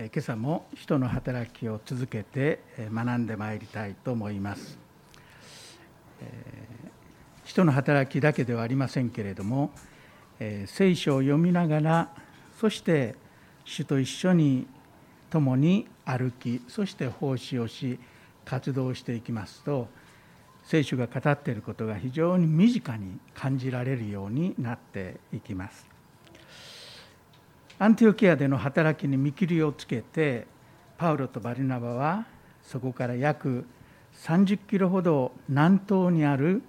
今朝も人の働きを続けて学んでまいりたいと思います。人の働きだけではありませんけれども、聖書を読みながら、そして主と一緒に共に歩き、そして奉仕をし、活動していきますと、聖書が語っていることが非常に身近に感じられるようになっていきます。アンティオキアでの働きに見切りをつけてパウロとバリナバはそこから約30キロほど南東にある、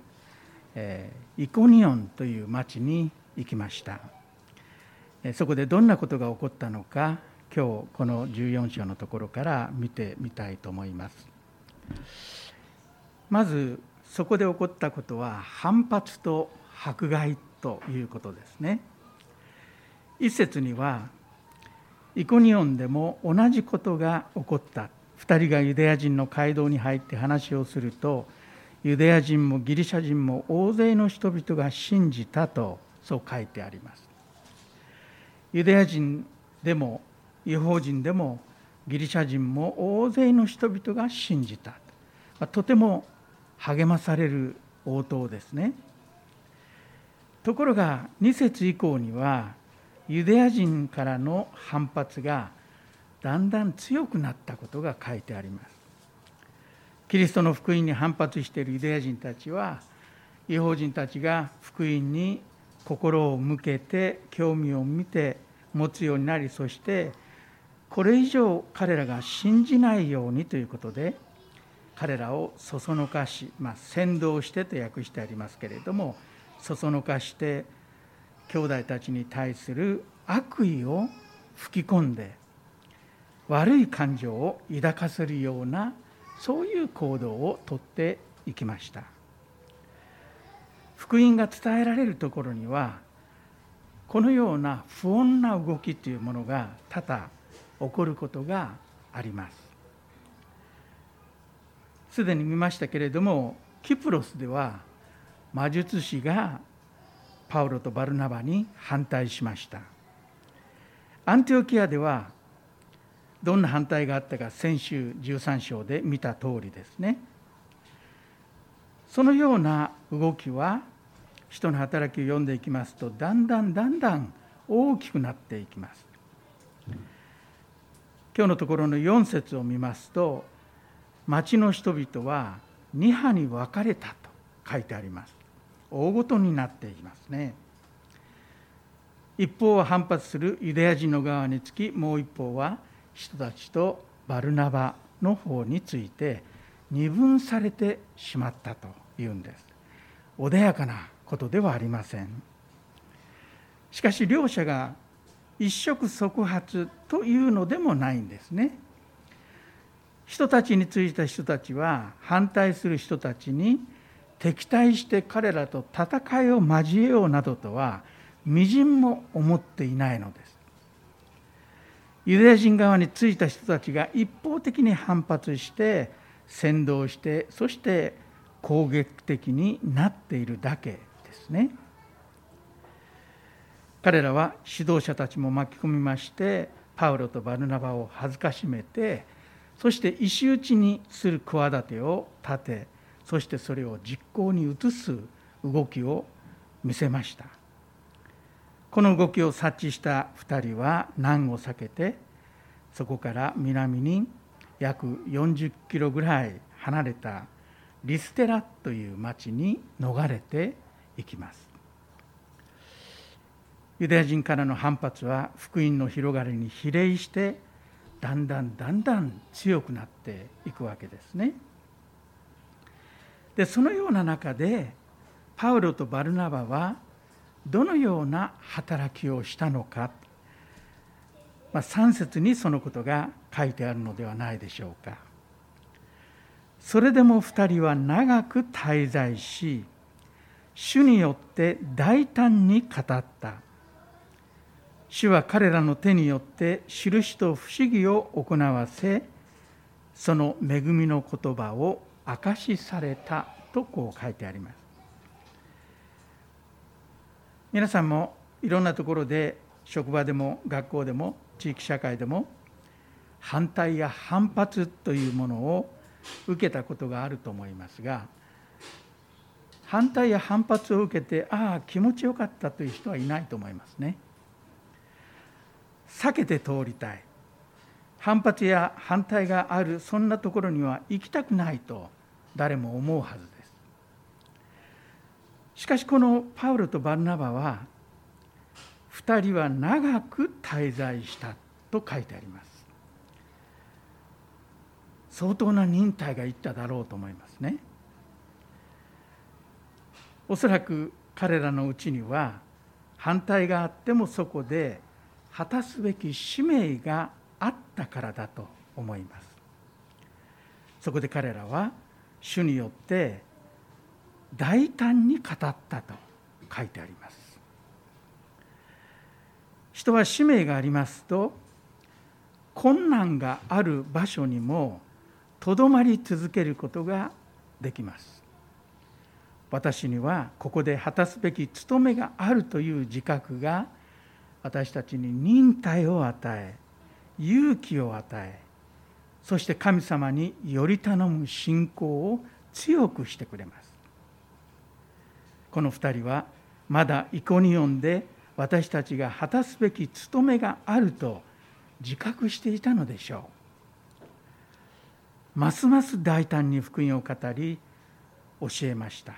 えイコニオンという町に行きました。そこでどんなことが起こったのか今日この14章のところから見てみたいと思います。まずそこで起こったことは反発と迫害ということですね。一節にはイコニオンでも同じことが起こった2人がユダヤ人の街道に入って話をするとユダヤ人もギリシャ人も大勢の人々が信じたとそう書いてあります。ユダヤ人でも違法人でもギリシャ人も大勢の人々が信じた。とても励まされる応答ですね。ところが2節以降にはユダヤ人からの反発がだんだん強くなったことが書いてあります。キリストの福音に反発しているユダヤ人たちは違法人たちが福音に心を向けて興味を見て持つようになりそしてこれ以上彼らが信じないようにということで彼らをそそのかし、まあ、先導してと訳してありますけれどもそそのかして兄弟たちに対する悪意を吹き込んで悪い感情を抱かせるようなそういう行動をとっていきました。福音が伝えられるところにはこのような不穏な動きというものが多々起こることがあります。すでに見ましたけれどもキプロスでは魔術師がパウロとバルナバに反対しました。アンティオキアではどんな反対があったか先週13章で見た通りですね。そのような動きは人の働きを読んでいきますとだんだんだんだん大きくなっていきます。今日のところの4節を見ますと町の人々は2派に分かれたと書いてあります。大ごとになっていますね。一方は反発するユダヤ人の側につきもう一方は人たちとバルナバの方について二分されてしまったというんです。穏やかなことではありません。しかし両者が一触即発というのでもないんですね。人たちについた人たちは反対する人たちに敵対して彼らと戦いを交えようなどとはみじんも思っていないのです。ユダヤ人側についた人たちが一方的に反発して先導してそして攻撃的になっているだけですね。彼らは指導者たちも巻き込みましてパウロとバルナバを恥ずかしめてそして石打ちにする企てを立てそしてそれを実行に移す動きを見せましたこの動きを察知した2人は難を避けてそこから南に約40キロぐらい離れたリステラという町に逃れていきますユダヤ人からの反発は福音の広がりに比例してだんだんだんだん強くなっていくわけですね。でそのような中でパウロとバルナバはどのような働きをしたのか、まあ、3節にそのことが書いてあるのではないでしょうか。それでも2人は長く滞在し主によって大胆に語った主は彼らの手によって印と不思議を行わせその恵みの言葉を証しされたとこう書いてあります皆さんもいろんなところで職場でも学校でも地域社会でも反対や反発というものを受けたことがあると思いますが反対や反発を受けてああ気持ちよかったという人はいないと思いますね。避けて通りたい反発や反対があるそんなところには行きたくないと誰も思うはずです。しかしこのパウロとバルナバは2人は長く滞在したと書いてあります。相当な忍耐がいっただろうと思いますね。おそらく彼らのうちには反対があってもそこで果たすべき使命があったからだと思います。そこで彼らは主によって大胆に語ったと書いてあります。人は使命がありますと困難がある場所にもとどまり続けることができます。私にはここで果たすべき務めがあるという自覚が私たちに忍耐を与え勇気を与えそして神様により頼む信仰を強くしてくれます。この2人はまだイコニオンで私たちが果たすべき務めがあると自覚していたのでしょう。ますます大胆に福音を語り教えました。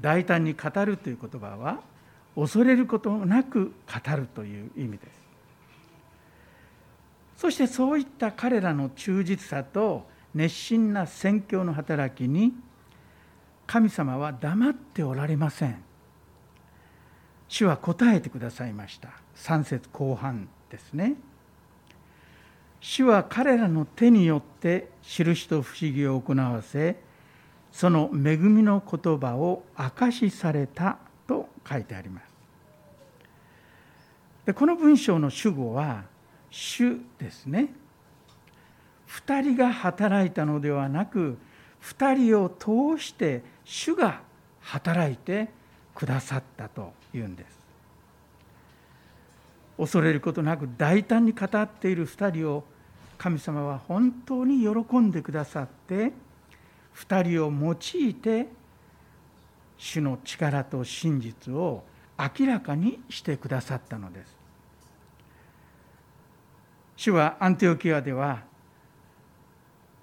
大胆に語るという言葉は恐れることなく語るという意味です。そしてそういった彼らの忠実さと熱心な宣教の働きに神様は黙っておられません。主は答えてくださいました。3節後半ですね。主は彼らの手によって印と不思議を行わせその恵みの言葉を証しされたと書いてあります。でこの文章の主語は「主」ですね。2人が働いたのではなく2人を通して主が働いてくださったというんです。恐れることなく大胆に語っている2人を神様は本当に喜んでくださって2人を用いて主の力と真実を明らかにしてくださったのです。主はアンテオキアでは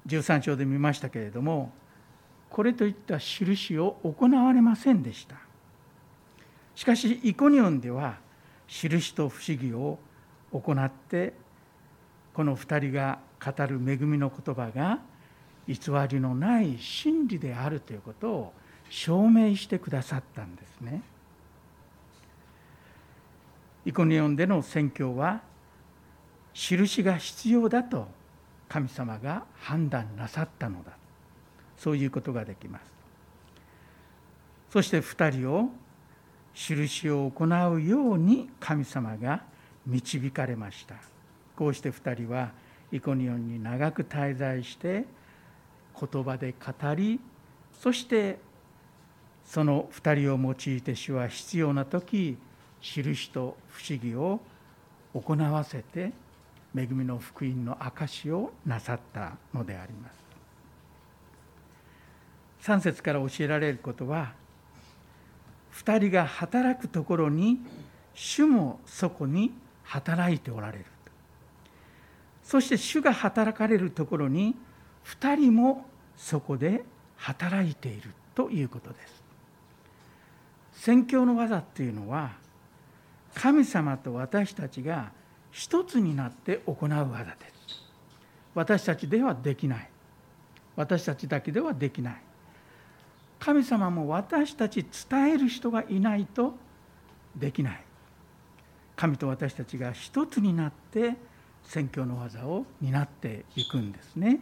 13章で見ましたけれどもこれといった印を行われませんでしたしかしイコニオンでは印と不思議を行ってこの2人が語る恵みの言葉が偽りのない真理であるということを証明してくださったんですね。イコニオンでの宣教は印が必要だと神様が判断なさったのだ。そういうことができます。そして2人を印を行うように神様が導かれました。こうして2人はイコニオンに長く滞在して言葉で語りそしてその2人を用いて主は必要な時印と不思議を行わせて恵みの福音の証をなさったのであります。3節から教えられることは2人が働くところに主もそこに働いておられる。そして主が働かれるところに2人もそこで働いているということです。宣教の技っていうのは神様と私たちが一つになって行う技です私たちではできない。私たちだけではできない。神様も私たち伝える人がいないとできない。神と私たちが一つになって宣教の技を担っていくんですね。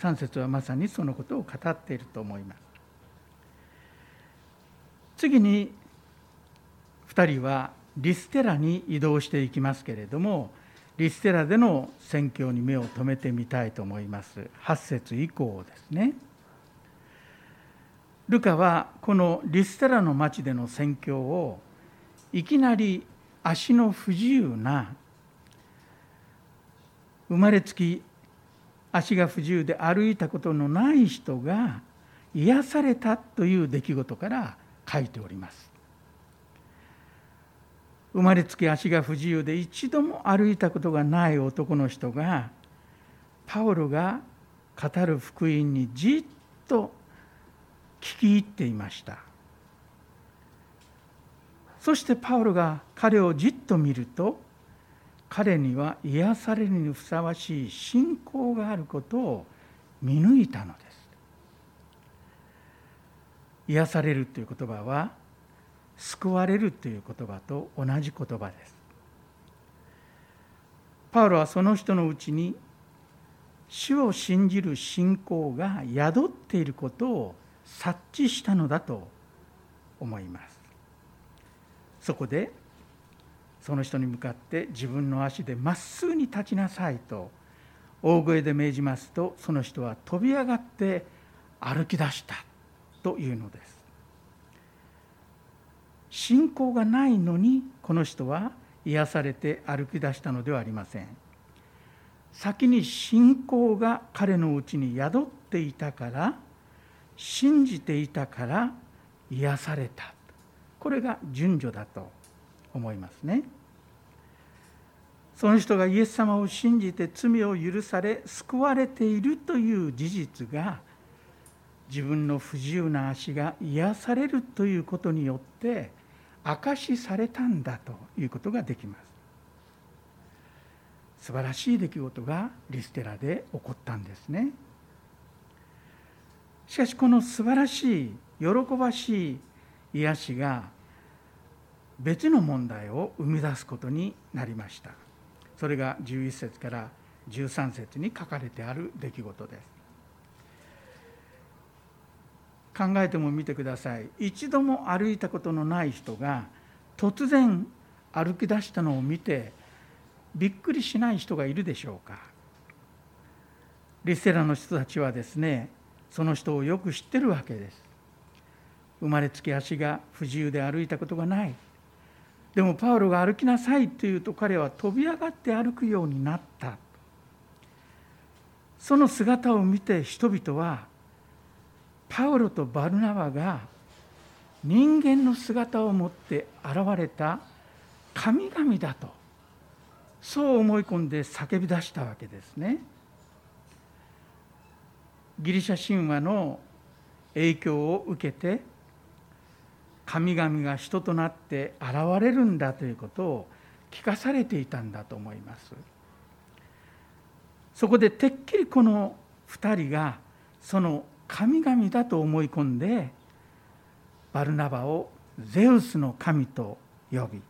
3節はまさにそのことを語っていると思います。次に2人はリステラに移動していきますけれどもリステラでの宣教に目を留めてみたいと思います。8節以降ですね。ルカはこのリステラの町での宣教をいきなり足の不自由な生まれつき足が不自由で歩いたことのない人が癒されたという出来事から書いております。生まれつき足が不自由で一度も歩いたことがない男の人がパウロが語る福音にじっと聞き入っていました。そしてパウロが彼をじっと見ると彼には癒されるにふさわしい信仰があることを見抜いたのです。癒されるという言葉は救われるという言葉と同じ言葉です。パウロはその人のうちに主を信じる信仰が宿っていることを察知したのだと思います。そこでその人に向かって自分の足でまっすぐに立ちなさいと大声で命じますとその人は飛び上がって歩き出したというのです。信仰がないのにこの人は癒されて歩き出したのではありません。先に信仰が彼のうちに宿っていたから信じていたから癒された。これが順序だと思いますね。その人がイエス様を信じて罪を許され救われているという事実が自分の不自由な足が癒されるということによって証しされたんだということができます。素晴らしい出来事がリステラで起こったんですね。しかしこの素晴らしい喜ばしい癒しが別の問題を生み出すことになりました。それが11節から13節に書かれてある出来事です。考えてもみてください。一度も歩いたことのない人が突然歩き出したのを見てびっくりしない人がいるでしょうか。リステラの人たちはですねその人をよく知ってるわけです。生まれつき足が不自由で歩いたことがない。でもパウロが歩きなさいと言うと彼は飛び上がって歩くようになった。その姿を見て人々はパウロとバルナバが人間の姿を持って現れた神々だとそう思い込んで叫び出したわけですね。ギリシャ神話の影響を受けて神々が人となって現れるんだということを聞かされていたんだと思います。そこでてっきりこの2人がその神々だと思い込んでバルナバをゼウスの神と呼び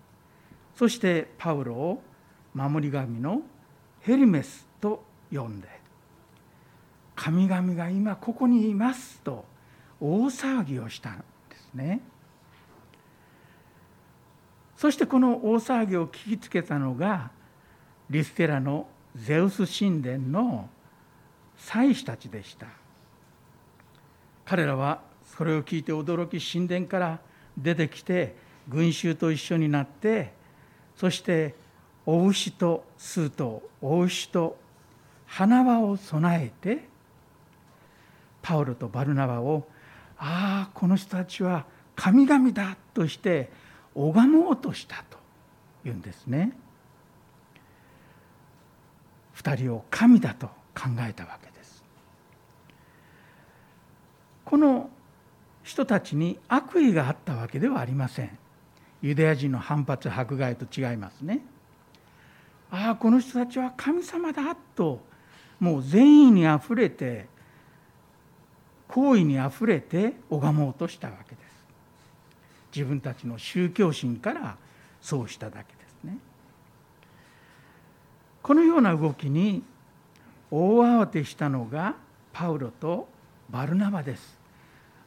そしてパウロを守り神のヘルメスと呼んで神々が今ここにいますと大騒ぎをしたんですね。そしてこの大騒ぎを聞きつけたのがリステラのゼウス神殿の祭司たちでした。彼らはそれを聞いて驚き神殿から出てきて群衆と一緒になってそしてお牛と数頭お牛と花輪を備えてパウロとバルナバをああこの人たちは神々だとして拝もうとしたというんですね。二人を神だと考えたわけこの人たちに悪意があったわけではありません。ユダヤ人の反発迫害と違いますね。ああこの人たちは神様だともう善意にあふれて好意にあふれて拝もうとしたわけです。自分たちの宗教心からそうしただけですね。このような動きに大慌てしたのがパウロとバルナバです。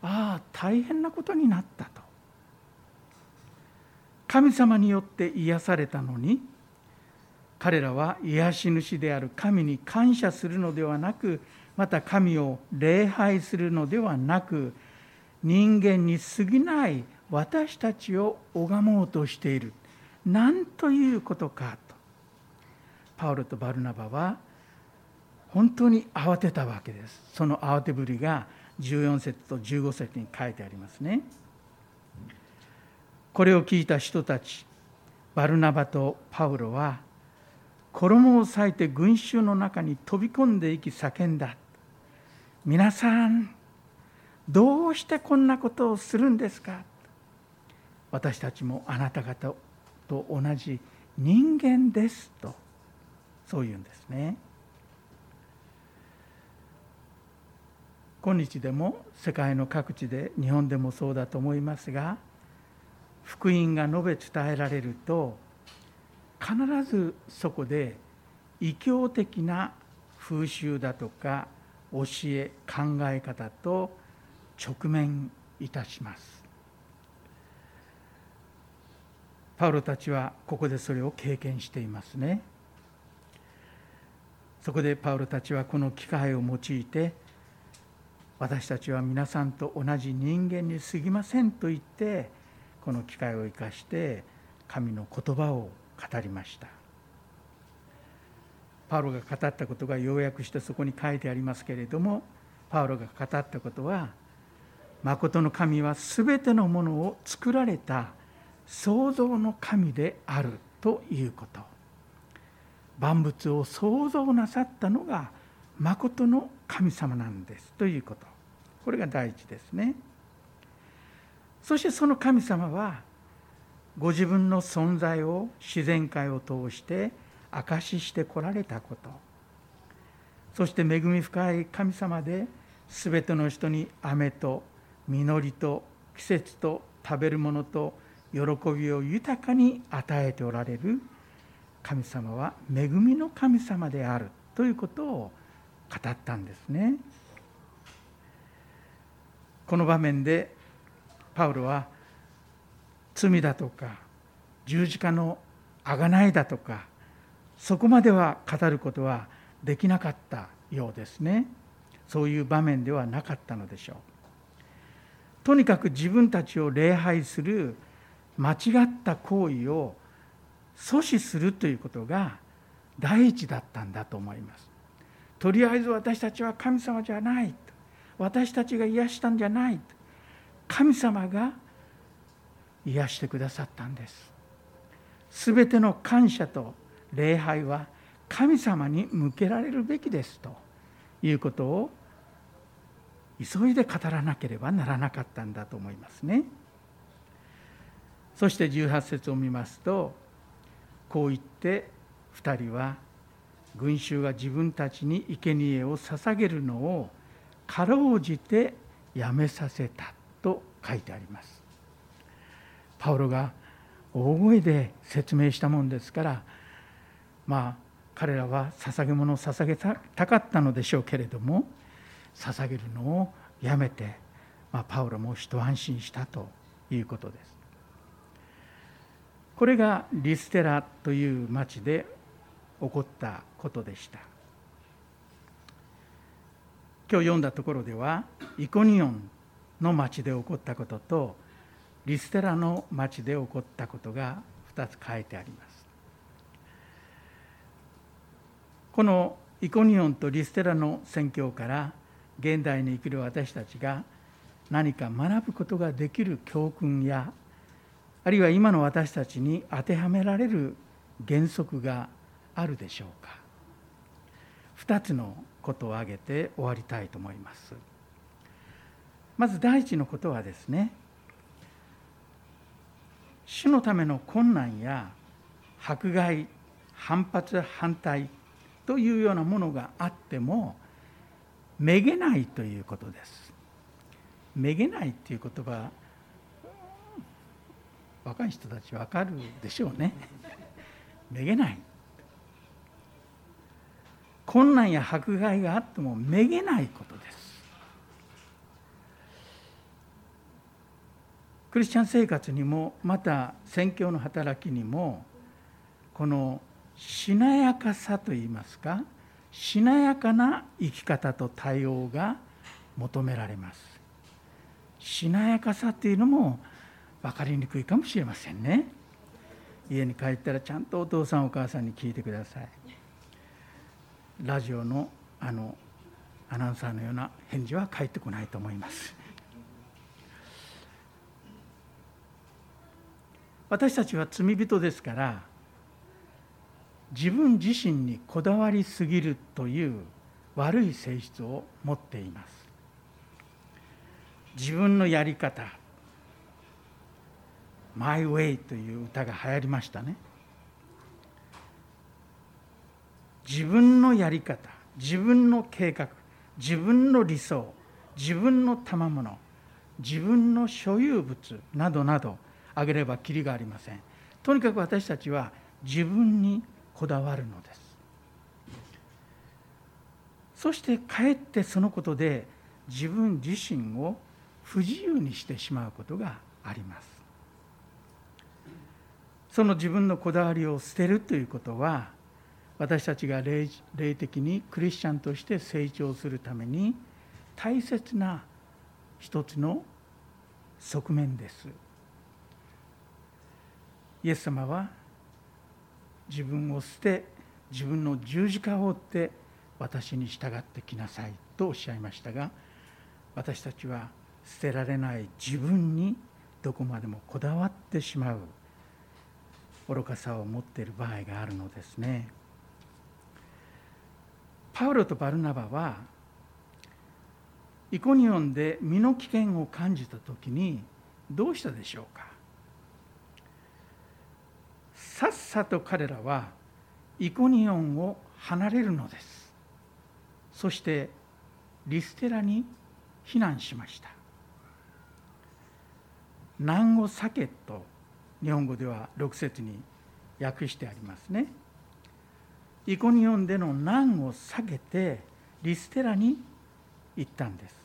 ああ大変なことになったと。神様によって癒されたのに彼らは癒し主である神に感謝するのではなくまた神を礼拝するのではなく人間に過ぎない私たちを拝もうとしている。何ということかと。パウロとバルナバは本当に慌てたわけです。その慌てぶりが14節と15節に書いてありますね。これを聞いた人たちバルナバとパウロは衣を裂いて群衆の中に飛び込んでいき叫んだ。皆さんどうしてこんなことをするんですか？私たちもあなた方と同じ人間ですとそう言うんですね。今日でも世界の各地で日本でもそうだと思いますが福音が述べ伝えられると必ずそこで異教的な風習だとか教え考え方と直面いたします。パウロたちはここでそれを経験していますね。そこでパウロたちはこの機会を用いて私たちは皆さんと同じ人間に過ぎませんと言ってこの機会を生かして神の言葉を語りました。パウロが語ったことが要約してそこに書いてありますけれどもパウロが語ったことは誠の神は全てのものを作られた創造の神であるということ。万物を創造なさったのが誠の神様なんですということ。これが第一ですねそしてその神様はご自分の存在を自然界を通して証ししてこられたことそして恵み深い神様で全ての人に雨と実りと季節と食べるものと喜びを豊かに与えておられる神様は恵みの神様であるということを語ったんですね。この場面でパウロは罪だとか十字架の贖いだとかそこまでは語ることはできなかったようですね。そういう場面ではなかったのでしょう。とにかく自分たちを礼拝する間違った行為を阻止するということが第一だったんだと思います。とりあえず私たちは神様じゃない。私たちが癒したんじゃない。神様が癒してくださったんです。すべての感謝と礼拝は神様に向けられるべきです。ということを急いで語らなければならなかったんだと思いますね。そして18節を見ますとこう言って2人は群衆が自分たちに生贄を捧げるのをかろうじてやめさせたと書いてあります。パウロが大声で説明したもんですからまあ彼らは捧げ物を捧げたかったのでしょうけれども捧げるのをやめて、まあ、パウロも一安心したということです。これがリステラという町で起こったことでした。今日読んだところではイコニオンの町で起こったこととリステラの町で起こったことが2つ書いてあります。このイコニオンとリステラの宣教から現代に生きる私たちが何か学ぶことができる教訓やあるいは今の私たちに当てはめられる原則があるでしょうか2つのことを挙げて終わりたいと思いますまず第一のことはですね主のための困難や迫害反発反対というようなものがあってもめげないということです。めげないっていう言葉若い人たちわかるでしょうね。めげない。困難や迫害があってもめげないことです。クリスチャン生活にもまた宣教の働きにもこのしなやかさといいますかしなやかな生き方と対応が求められます。しなやかさっていうのも分かりにくいかもしれませんね。家に帰ったらちゃんとお父さんお母さんに聞いてください。ラジオのあのアナウンサーのような返事は返ってこないと思います。私たちは罪人ですから自分自身にこだわりすぎるという悪い性質を持っています。自分のやり方「My Way」という歌が流行りましたね。自分のやり方自分の計画自分の理想自分の賜物自分の所有物などなど挙げればきりがありません。とにかく私たちは自分にこだわるのです。そしてかえってそのことで自分自身を不自由にしてしまうことがあります。その自分のこだわりを捨てるということは私たちが霊的にクリスチャンとして成長するために大切な一つの側面ですイエス様は自分を捨て自分の十字架を追って私に従ってきなさいとおっしゃいましたが私たちは捨てられない自分にどこまでもこだわってしまう愚かさを持っている場合があるのですね。パウロとバルナバはイコニオンで身の危険を感じた時にどうしたでしょうか？さっさと彼らはイコニオンを離れるのです。そしてリステラに避難しました。難を避けと日本語では6節に訳してありますね。イコニオンでの難を避けてリステラに行ったんです。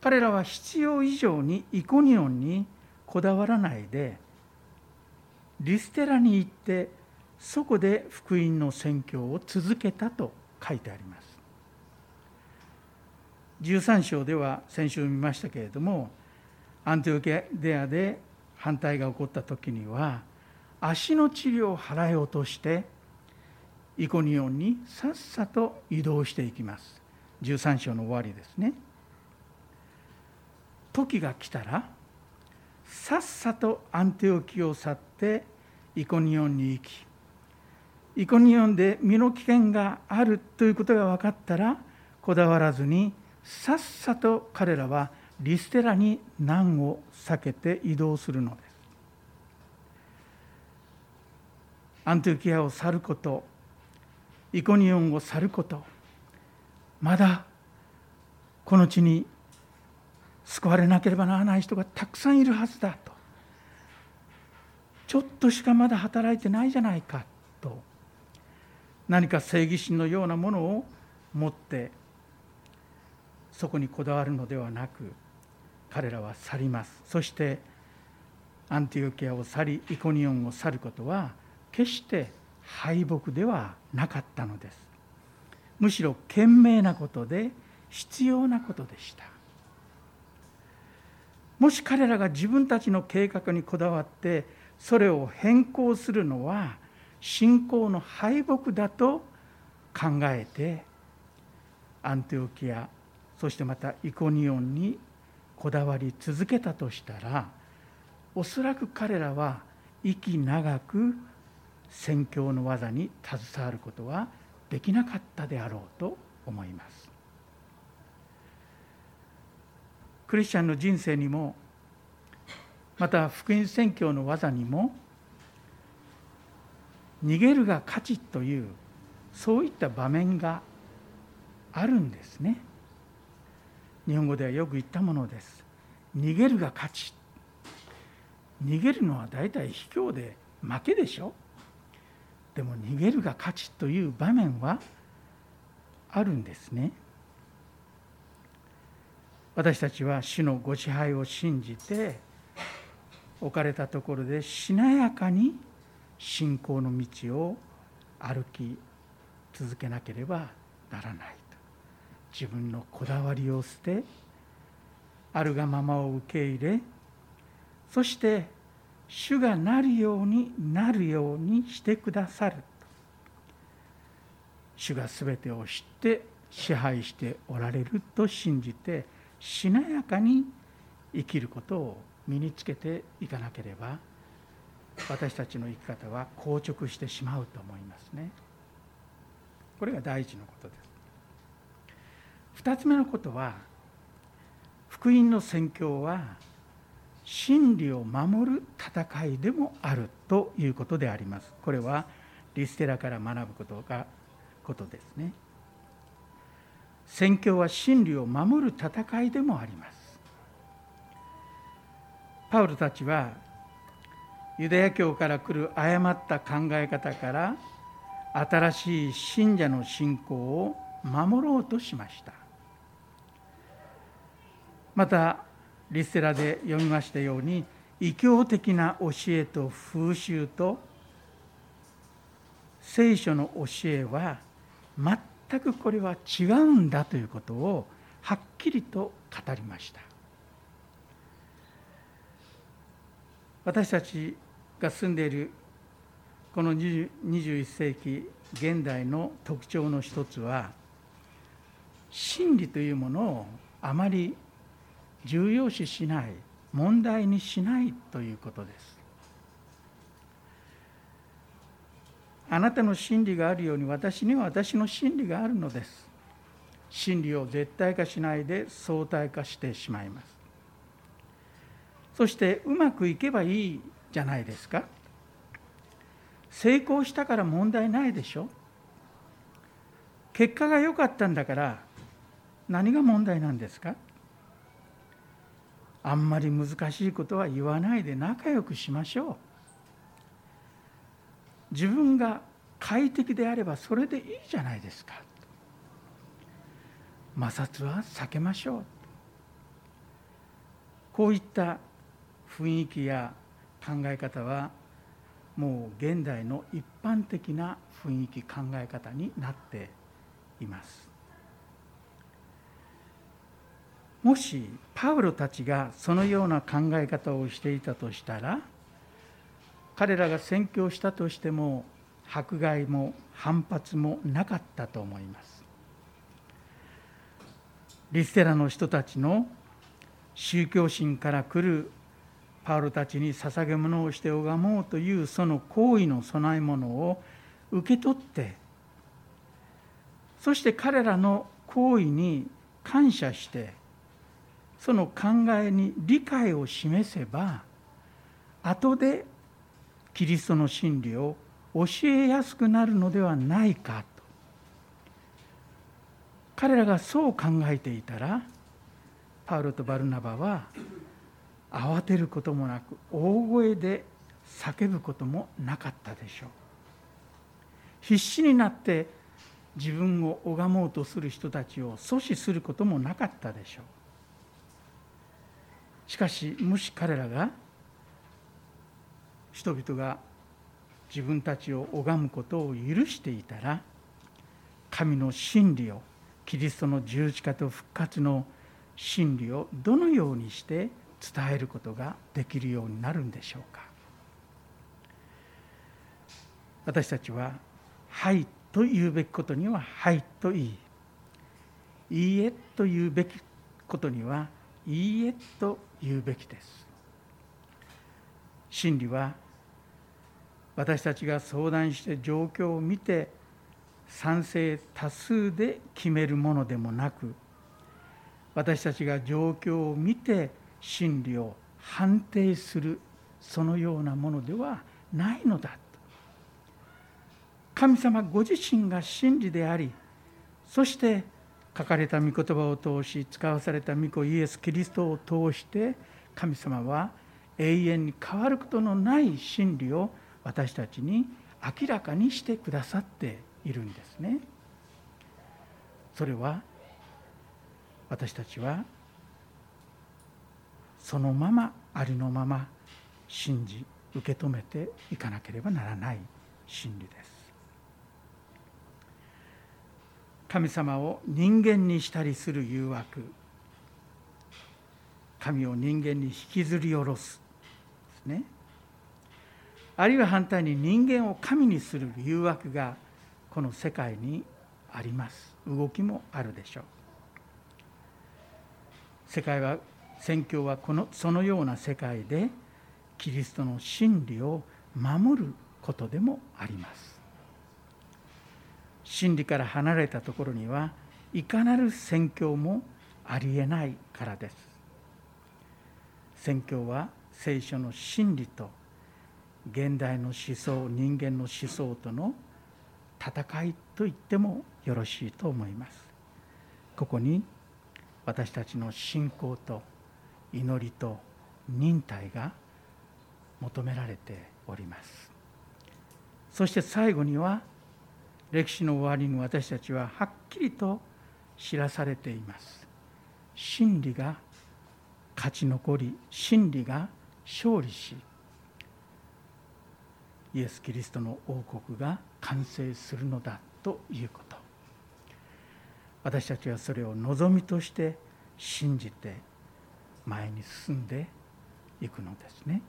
彼らは必要以上にイコニオンにこだわらないでリステラに行ってそこで福音の宣教を続けたと書いてあります。13章では先週見ましたけれどもアンテオケデアで反対が起こった時には足の治療を払い落としてイコニオンにさっさと移動していきます。13章の終わりですね。時が来たらさっさとアンテオキを去ってイコニオンに行きイコニオンで身の危険があるということが分かったらこだわらずにさっさと彼らはリステラに難を避けて移動するのです。アンテオキアを去ることイコニオンを去ることまだこの地に救われなければならない人がたくさんいるはずだと。ちょっとしかまだ働いてないじゃないかと。何か正義心のようなものを持ってそこにこだわるのではなく彼らは去ります。そしてアンティオキアを去りイコニオンを去ることは決して敗北ではなかったのです。むしろ賢明なことで必要なことでした。もし彼らが自分たちの計画にこだわってそれを変更するのは信仰の敗北だと考えてアンテオキアそしてまたイコニオンにこだわり続けたとしたらおそらく彼らは息長く宣教の技に携わることはできなかったであろうと思います。クリスチャンの人生にもまた福音宣教の技にも逃げるが勝ちというそういった場面があるんですね。日本語ではよく言ったものです。逃げるが勝ち。逃げるのは大体卑怯で負けでしょ。でも逃げるが勝ちという場面はあるんですね。私たちは主のご支配を信じて置かれたところでしなやかに信仰の道を歩き続けなければならないと自分のこだわりを捨てあるがままを受け入れそして主がなるようになるようにしてくださる主が全てを知って支配しておられると信じてしなやかに生きることを身につけていかなければ私たちの生き方は硬直してしまうと思いますね。これが第一のことです。二つ目のことは福音の宣教は真理を守る戦いでもあるということであります。これはリステラから学ぶことがことですね。宣教は真理を守る戦いでもあります。パウロたちはユダヤ教から来る誤った考え方から新しい信者の信仰を守ろうとしましたまたリステラで読みましたように異教的な教えと風習と聖書の教えは全くこれは違うんだということをはっきりと語りました。私たちが住んでいるこの21世紀現代の特徴の一つは真理というものをあまり重要視しない問題にしないということです。あなたの真理があるように私には私の真理があるのです。真理を絶対化しないで相対化してしまいます。そしてうまくいけばいいじゃないですか。成功したから問題ないでしょ。結果が良かったんだから何が問題なんですか。あんまり難しいことは言わないで仲良くしましょう。自分が快適であればそれでいいじゃないですか。摩擦は避けましょう。こういった雰囲気や考え方はもう現代の一般的な雰囲気考え方になっています。もしパウロたちがそのような考え方をしていたとしたら彼らが宣教したとしても迫害も反発もなかったと思います。リステラの人たちの宗教心から来るパウロたちに捧げ物をして拝もうというその行為の供え物を受け取ってそして彼らの行為に感謝してその考えに理解を示せば後でキリストの真理を教えやすくなるのではないかと。彼らがそう考えていたらパウロとバルナバは慌てることもなく大声で叫ぶこともなかったでしょう。必死になって自分を拝もうとする人たちを阻止することもなかったでしょう。しかしもし彼らが人々が自分たちを拝むことを許していたら神の真理をキリストの十字架と復活の真理をどのようにして伝えることができるようになるんでしょうか。私たちは「はい」と言うべきことには「はい」と言い「いいえ」と言うべきことには「いいえ」と言うべきです。真理は私たちが相談して状況を見て賛成多数で決めるものでもなく私たちが状況を見て真理を判定するそのようなものではないのだ神様ご自身が真理でありそして書かれた御言葉を通し使わされた御子イエス・キリストを通して神様は永遠に変わることのない真理を私たちに明らかにしてくださっているんですね。それは私たちはそのままありのまま信じ受け止めていかなければならない真理です神様を人間にしたりする誘惑。神を人間に引きずり下ろすですね。あるいは反対に人間を神にする誘惑がこの世界にあります。動きもあるでしょう。世界は宣教はこのそのような世界でキリストの真理を守ることでもあります。真理から離れたところにはいかなる宣教もありえないからです。宣教は聖書の真理と現代の思想人間の思想との戦いと言ってもよろしいと思います。ここに私たちの信仰と祈りと忍耐が求められております。そして最後には歴史の終わりに私たちははっきりと知らされています。真理が勝ち残り真理が勝利しイエス・キリストの王国が完成するのだということ。私たちはそれを望みとして信じて前に進んでいくのですね。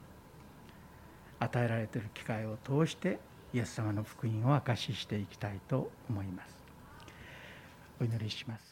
与えられている機会を通してイエス様の福音を証ししていきたいと思います。お祈りします。